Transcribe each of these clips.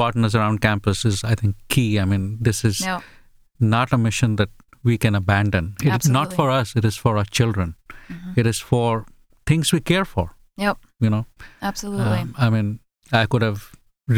partners around campus is, I think, key. I mean, this is No. not a mission that we can abandon. It is not for us, it is for our children. It is for things we care for, Yep. you know. Absolutely. Um, I mean, I could have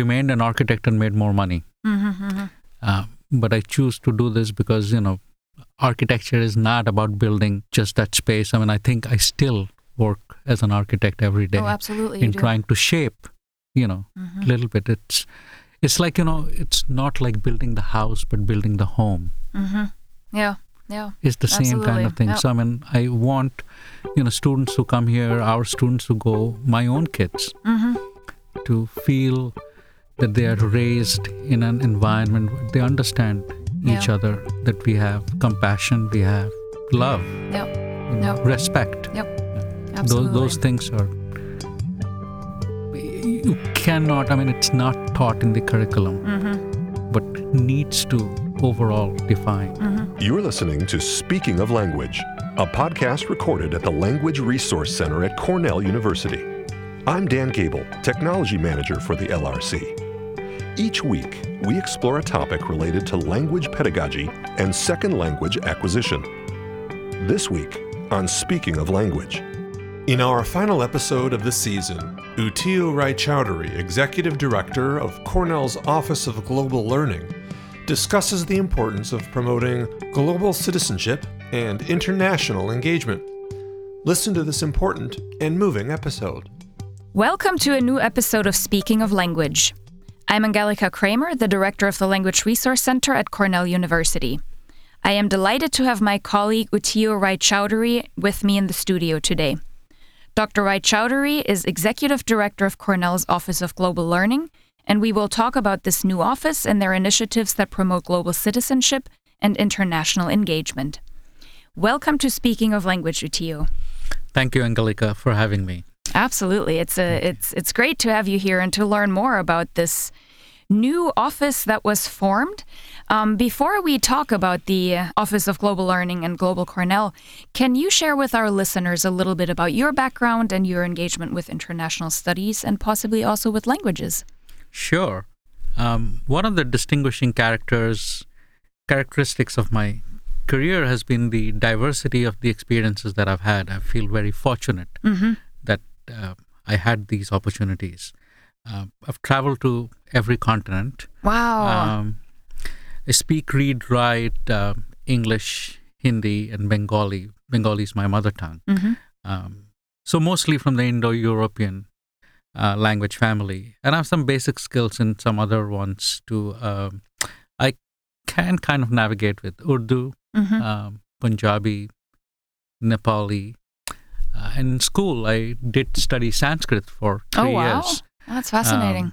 remained an architect and made more money. hmm hmm Uh, but I choose to do this because, you know, architecture is not about building just that space. I mean, I think I still work as an architect every day Oh, absolutely. In trying to shape, you know, a little bit. It's it's like, you know, it's not like building the house, but building the home. hmm Yeah. Yeah. It's the same kind of thing. yeah. So I mean, I want, you know, students who come here, our students who go, my own kids, hmm to feel that they are raised in an environment where they understand each Yeah. other, that we have compassion, we have love, Yep. you know, Yep. respect. Yep. Those, those things are. You cannot, I mean, it's not taught in the curriculum, hmm but needs to overall define. hmm You're listening to Speaking of Language, a podcast recorded at the Language Resource Center at Cornell University. I'm Dan Gable, Technology Manager for the LRC. Each week, we explore a topic related to language pedagogy and second language acquisition. This week, on Speaking of Language. In our final episode of the season, Uttiyo Raychaudhuri, Executive Director of Cornell's Office of Global Learning, discusses the importance of promoting global citizenship and international engagement. Listen to this important and moving episode. Welcome to a new episode of Speaking of Language. I'm Angelika Kraemer, the director of the Language Resource Center at Cornell University. I am delighted to have my colleague Uttiyo Raychaudhuri with me in the studio today. Dr. Raychaudhuri is executive director of Cornell's Office of Global Learning, and we will talk about this new office and their initiatives that promote global citizenship and international engagement. Welcome to Speaking of Language, Uttiyo. Thank you, Angelika, for having me. Absolutely. It's a it's it's great to have you here and to learn more about this new office that was formed. Um, before we talk about the Office of Global Learning and Global Cornell, can you share with our listeners a little bit about your background and your engagement with international studies and possibly also with languages? Sure. Um, one of the distinguishing characters, characteristics of my career has been the diversity of the experiences that I've had. I feel very fortunate Mm-hmm. that uh, I had these opportunities. Uh, I've traveled to every continent. Wow. Um, I speak, read, write uh, English, Hindi, and Bengali. Bengali is my mother tongue. hmm Um, so mostly from the Indo-European uh, language family, and I have some basic skills in some other ones too. Um, I can kind of navigate with Urdu, hmm um, Punjabi, Nepali. Uh, in school, I did study Sanskrit for Oh, three wow. years. That's fascinating. Um,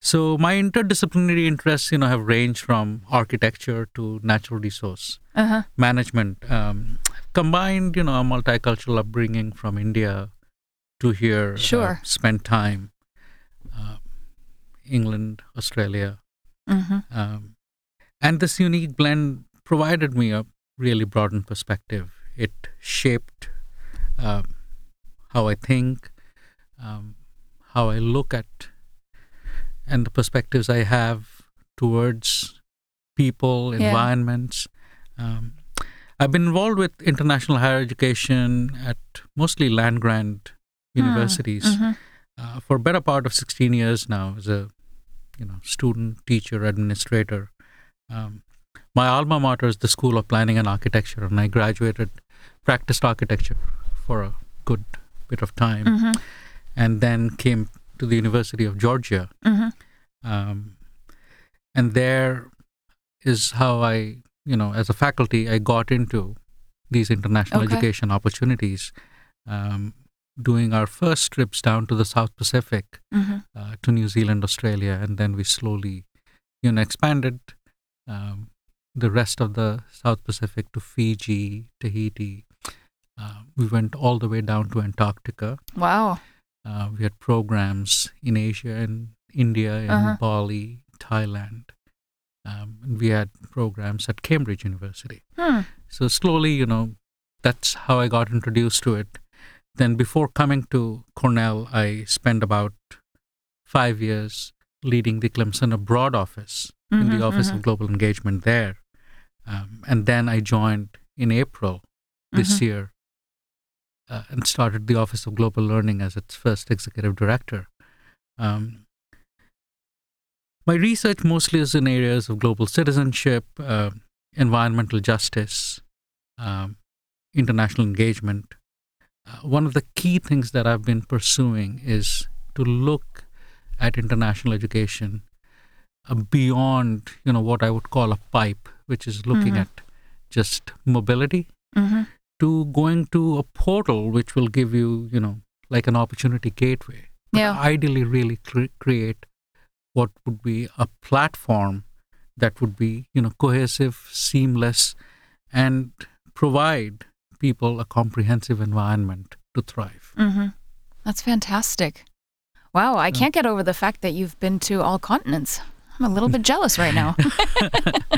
so my interdisciplinary interests, you know, have ranged from architecture to natural resource uh huh. management. Um, combined, you know, a multicultural upbringing from India to here. uh, spent time, uh, England, Australia, hmm um, and this unique blend provided me a really broadened perspective. It shaped um, how I think, um, how I look at, and the perspectives I have towards people, Yeah. environments. Um, I've been involved with international higher education at mostly land grant universities hmm uh, for a better part of 16 years now as a you know student teacher administrator. Um, my alma mater is the school of planning and architecture and i graduated practiced architecture for a good bit of time. Hmm and then came to the university of georgia hmm um, and there is how i you know as a faculty i got into these international Okay. education opportunities um, doing our first trips down to the south pacific hmm uh, to New Zealand, Australia, and then we slowly, you know, expanded um, the rest of the South Pacific to Fiji, Tahiti. Uh, we went all the way down to Antarctica. Wow. Uh, we had programs in Asia and India, and Uh-huh. Bali, Thailand. Um, and we had programs at Cambridge University. Hmm. So slowly, you know, that's how I got introduced to it. Then before coming to Cornell, I spent about five years leading the Clemson Abroad office in Mhm, the Office mhm. of Global Engagement there. Um, and then I joined in April this Mhm. year uh, and started the Office of Global Learning as its first executive director. Um, my research mostly is in areas of global citizenship, uh, environmental justice, um, international engagement. Uh, one of the key things that I've been pursuing is to look at international education uh, beyond, you know, what I would call a pipe, which is looking Mhm. at just mobility Mhm. To going to a portal which will give you, you know, like an opportunity gateway. Yeah. Ideally, really cre- create what would be a platform that would be, you know, cohesive, seamless, and provide people a comprehensive environment to thrive. mm-hmm. That's fantastic. Wow, I Yeah. can't get over the fact that you've been to all continents. I'm a little bit jealous right now.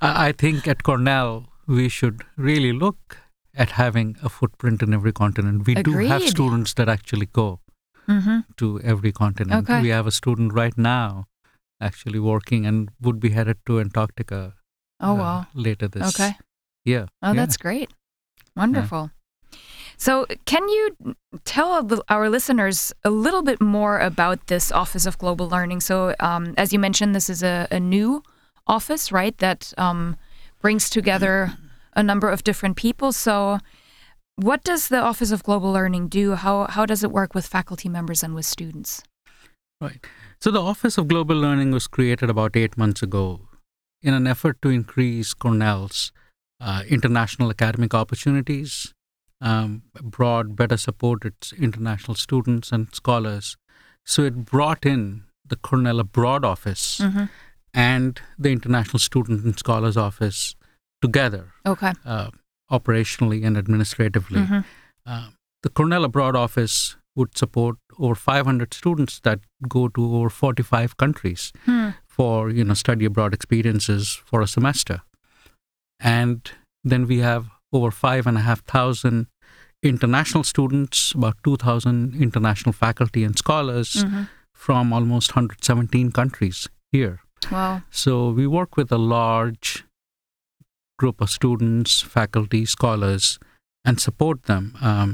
I think at Cornell, we should really look at having a footprint in every continent. We do have students that actually go hmm to every continent. Okay. We have a student right now actually working and would be headed to Antarctica Oh uh, wow. later this Okay. year. Oh, Yeah. that's great. Wonderful. So, can you tell our listeners a little bit more about this Office of Global Learning? So, um, as you mentioned, this is a, a new office, right, that um, brings together a number of different people. So, what does the Office of Global Learning do? How, how does it work with faculty members and with students? Right. So the Office of Global Learning was created about eight months ago in an effort to increase Cornell's uh, international academic opportunities, um, broad, better support its international students and scholars. So it brought in the Cornell Abroad Office Mhm. and the International Student and Scholars Office together, Okay. uh, operationally and administratively. Mhm. Uh, the Cornell Abroad Office would support over 500 students that go to over 45 countries Hmm. for you know study abroad experiences for a semester, and then we have over five and a half thousand international students, about 2,000 international faculty and scholars Mhm. from almost 117 countries here. Wow. So we work with a large group of students, faculty, scholars, and support them. Um,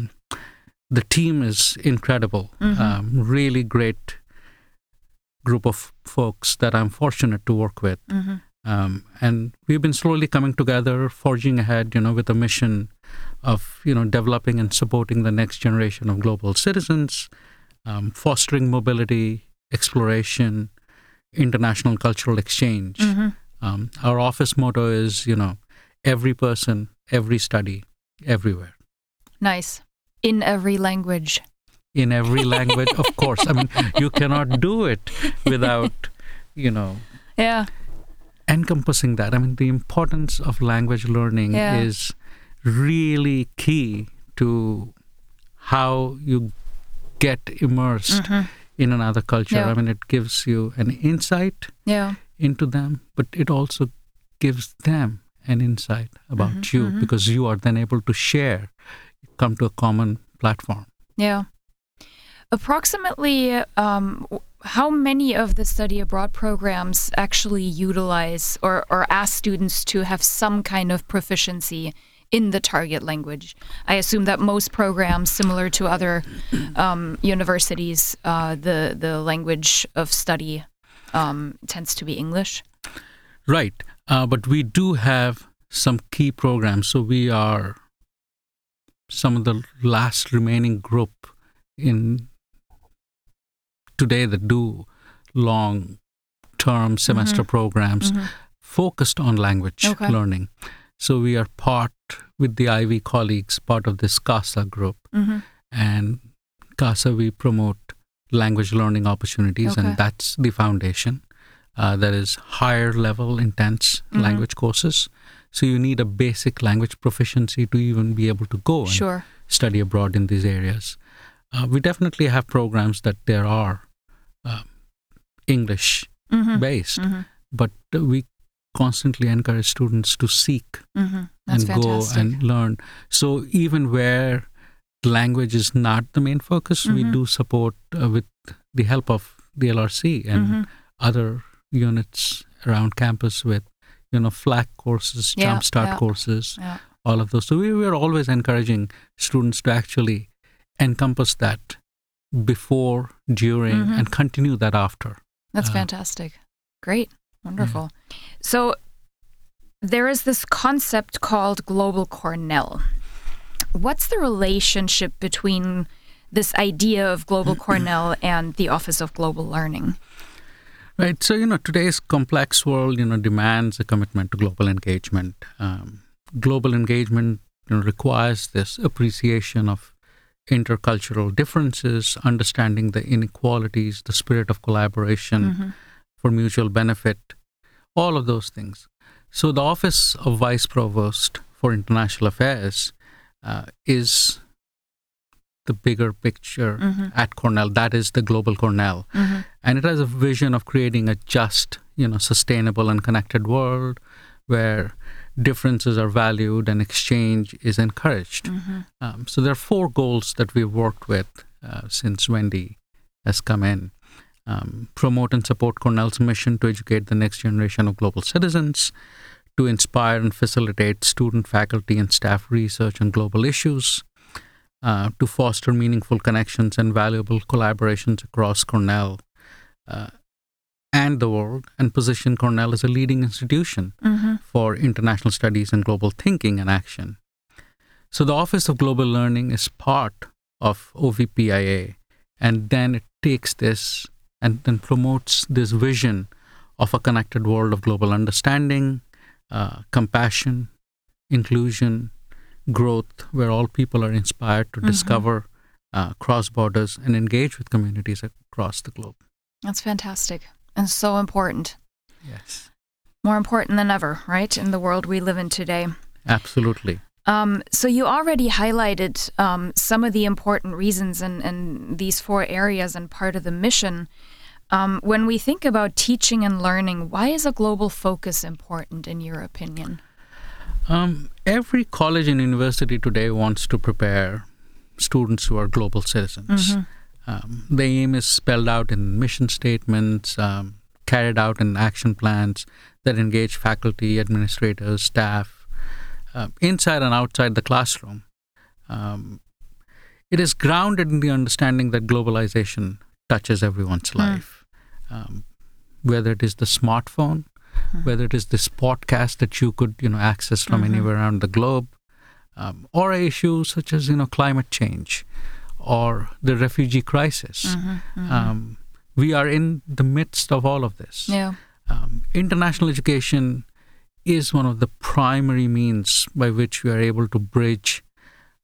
the team is incredible. Mhm. Um, really great group of folks that I'm fortunate to work with. hmm Um, and we've been slowly coming together, forging ahead, you know, with a mission of, you know, developing and supporting the next generation of global citizens, um, fostering mobility, exploration, international cultural exchange. hmm Um, our office motto is, you know, every person, every study, everywhere. Nice. In every language. In every language, of course. I mean, you cannot do it without, you know, Yeah. encompassing that. I mean, the importance of language learning Yeah. is really key to how you get immersed hmm in another culture. Yeah. I mean, it gives you an insight Yeah. into them, but it also gives them an insight about Mhm, you mhm. because you are then able to share, come to a common platform. Yeah. Approximately, um, how many of the study abroad programs actually utilize or, or ask students to have some kind of proficiency in the target language? I assume that most programs, similar to other um, universities, uh, the the language of study um, tends to be English. Right. Uh, but we do have some key programs. So we are some of the last remaining group in today that do long term semester programs Mhm. focused on language Okay. learning. So we are part with the Ivy colleagues, part of this CASA group. Mhm. And CASA, we promote language learning opportunities, Okay. and that's the foundation. Uh, that is higher level, intense Mhm. language courses. So you need a basic language proficiency to even be able to go and Sure. study abroad in these areas. Uh, we definitely have programs that there are uh, English Mhm. based, Mhm. but we constantly encourage students to seek Mhm. And fantastic. go and learn. So even where language is not the main focus, we Mhm. do support uh, with the help of the LRC and Mm-hmm. other units around campus with, you know, FLAC courses, Yeah, jumpstart yeah. courses, Yeah. all of those. So we were always encouraging students to actually encompass that before, during, Mhm. and continue that after. That's Uh, fantastic. Great. Wonderful. So there is this concept called Global Cornell. What's the relationship between this idea of Global Cornell and the Office of Global Learning? Right. So, you know, today's complex world, you know, demands a commitment to global engagement. Um, global engagement you know, requires this appreciation of intercultural differences, understanding the inequalities, the spirit of collaboration Mhm. for mutual benefit, all of those things. So, the Office of Vice Provost for International Affairs uh, is the bigger picture Mhm. at Cornell. That is the global Cornell Mhm. and it has a vision of creating a just you know sustainable and connected world where differences are valued and exchange is encouraged Mhm. um, so there are four goals that we've worked with uh, since wendy has come in um, promote and support cornell's mission to educate the next generation of global citizens to inspire and facilitate student faculty and staff research on global issues uh, to foster meaningful connections and valuable collaborations across Cornell uh, and the world, and position Cornell as a leading institution Mhm. for international studies and global thinking and action. So, the Office of Global Learning is part of OVPIA, and then it takes this and then promotes this vision of a connected world of global understanding, uh, compassion, inclusion, growth, where all people are inspired to Mhm. discover, uh, cross borders, and engage with communities across the globe. That's fantastic and so important. Yes, More important than ever, right? In the world we live in today. absolutely. Um, so you already highlighted um, some of the important reasons in, in these four areas and part of the mission. Um, when we think about teaching and learning, why is a global focus important in your opinion? Um, every college and university today wants to prepare students who are global citizens. Um, the aim is spelled out in mission statements, um, carried out in action plans that engage faculty, administrators, staff, uh, inside and outside the classroom. Um, it is grounded in the understanding that globalization touches everyone's life, um, whether it is the smartphone, whether it is this podcast that you could you know access from anywhere around the globe, um, or issues such as you know climate change or the refugee crisis. Mm-hmm. Um, we are in the midst of all of this. Yeah. Um, international education is one of the primary means by which we are able to bridge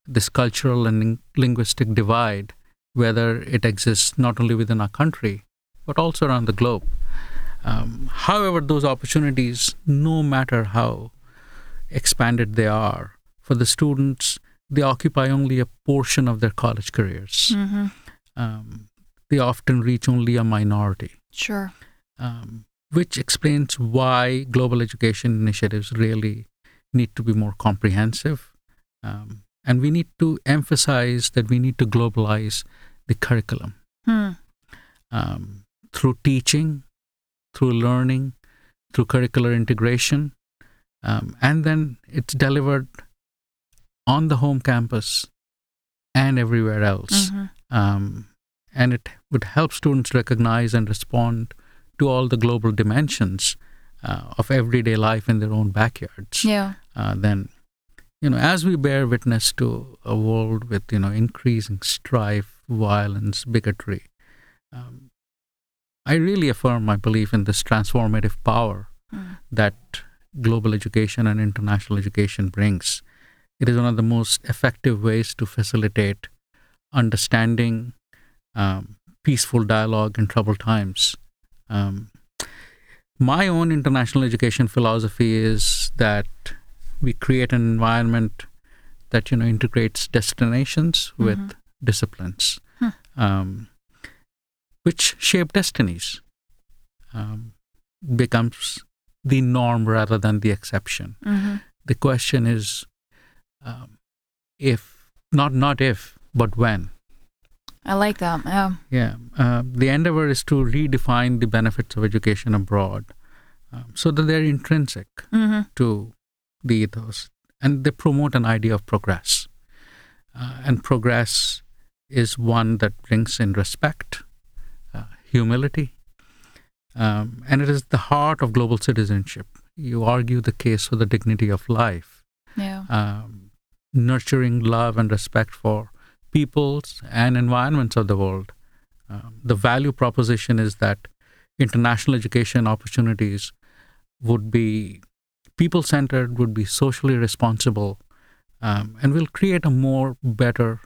this cultural and ling- linguistic divide, whether it exists not only within our country, but also around the globe. Um, however, those opportunities, no matter how expanded they are, for the students, they occupy only a portion of their college careers. Mm-hmm. Um, they often reach only a minority Sure. um, which explains why global education initiatives really need to be more comprehensive. Um, and we need to emphasize that we need to globalize the curriculum Hmm. um, through teaching, through learning, through curricular integration. Um, and then it's delivered on the home campus and everywhere else Mhm. um, and it would help students recognize and respond to all the global dimensions uh, of everyday life in their own backyards. Yeah. Uh, then, you know, as we bear witness to a world with you know increasing strife, violence, bigotry, um, I really affirm my belief in this transformative power Mm. that global education and international education brings. It is one of the most effective ways to facilitate understanding, um, peaceful dialogue in troubled times. Um, my own international education philosophy is that we create an environment that you know integrates destinations with Mhm. disciplines, Hmm. um, which shape destinies. Um, becomes the norm rather than the exception. Mhm. The question is, um, if not not if, but when. I like that. Yeah. Yeah. Uh, the endeavor is to redefine the benefits of education abroad um, so that they're intrinsic hmm to the ethos and they promote an idea of progress. Uh, and progress is one that brings in respect, humility, um, and it is the heart of global citizenship. You argue the case for the dignity of life, Yeah. um, nurturing love and respect for peoples and environments of the world. Um, the value proposition is that international education opportunities would be people centered, would be socially responsible, um, and will create a more better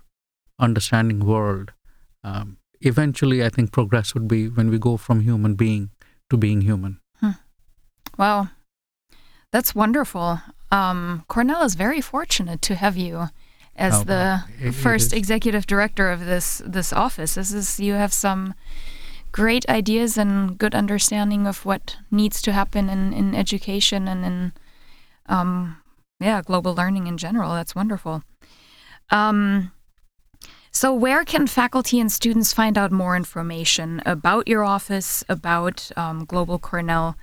understanding world. Um, eventually, I think progress would be when we go from human being to being human. Wow. That's wonderful. Um, Cornell is very fortunate to have you as Oh, the it- it first is. executive director of this this office. This is you have some great ideas and good understanding of what needs to happen in, in education and in um, yeah global learning in general. That's wonderful. Um, so, where can faculty and students find out more information about your office, about um, Global Cornell?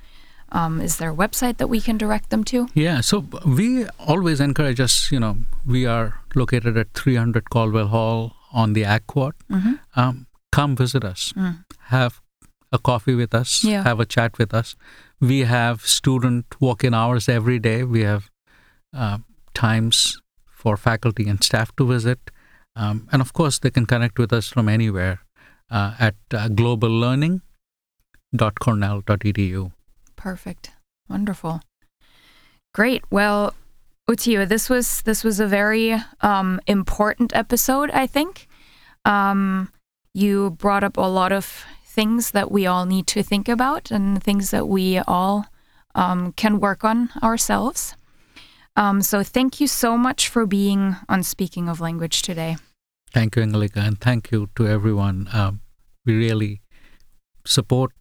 Um, is there a website that we can direct them to? Yeah, so we always encourage us, you know, we are located at 300 Caldwell Hall on the Ag Quad. Mhm. Um, come visit us, Mm. have a coffee with us, Yeah. have a chat with us. We have student walk-in hours every day. We have uh, times for faculty and staff to visit. Um, and of course, they can connect with us from anywhere uh, at uh, globallearning.cornell.edu. Perfect. Wonderful. Great. Well, Uttiyo, this was this was a very um, important episode. I think um, you brought up a lot of things that we all need to think about and things that we all um, can work on ourselves. Um, so, thank you so much for being on Speaking of Language today. Thank you, Angelika, and thank you to everyone. Um, we really support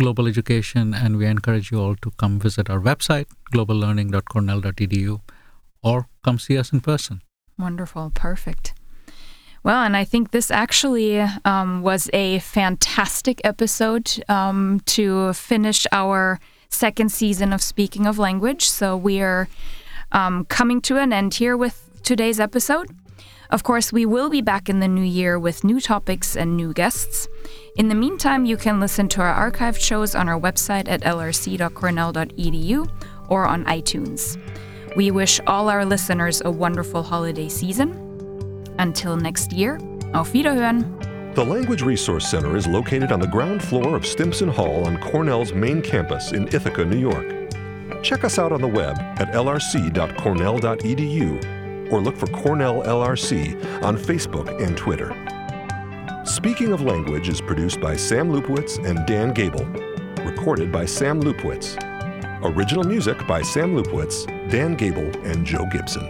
global education, and we encourage you all to come visit our website, globallearning.cornell.edu, or come see us in person. Wonderful. Perfect. Well, and I think this actually um, was a fantastic episode um, to finish our second season of Speaking of Language. So we are um, coming to an end here with today's episode. Of course, we will be back in the new year with new topics and new guests. In the meantime, you can listen to our archived shows on our website at lrc.cornell.edu or on iTunes. We wish all our listeners a wonderful holiday season. Until next year, auf Wiederhören! The Language Resource Center is located on the ground floor of Stimson Hall on Cornell's main campus in Ithaca, New York. Check us out on the web at lrc.cornell.edu or look for Cornell LRC on Facebook and Twitter. Speaking of Language is produced by Sam Lupowitz and Dan Gable. Recorded by Sam Lupowitz. Original music by Sam Lupowitz, Dan Gable, and Joe Gibson.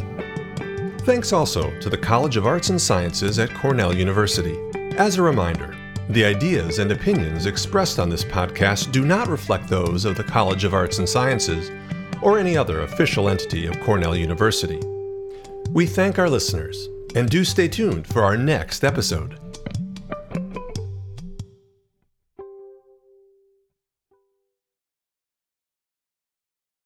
Thanks also to the College of Arts and Sciences at Cornell University. As a reminder, the ideas and opinions expressed on this podcast do not reflect those of the College of Arts and Sciences or any other official entity of Cornell University. We thank our listeners and do stay tuned for our next episode.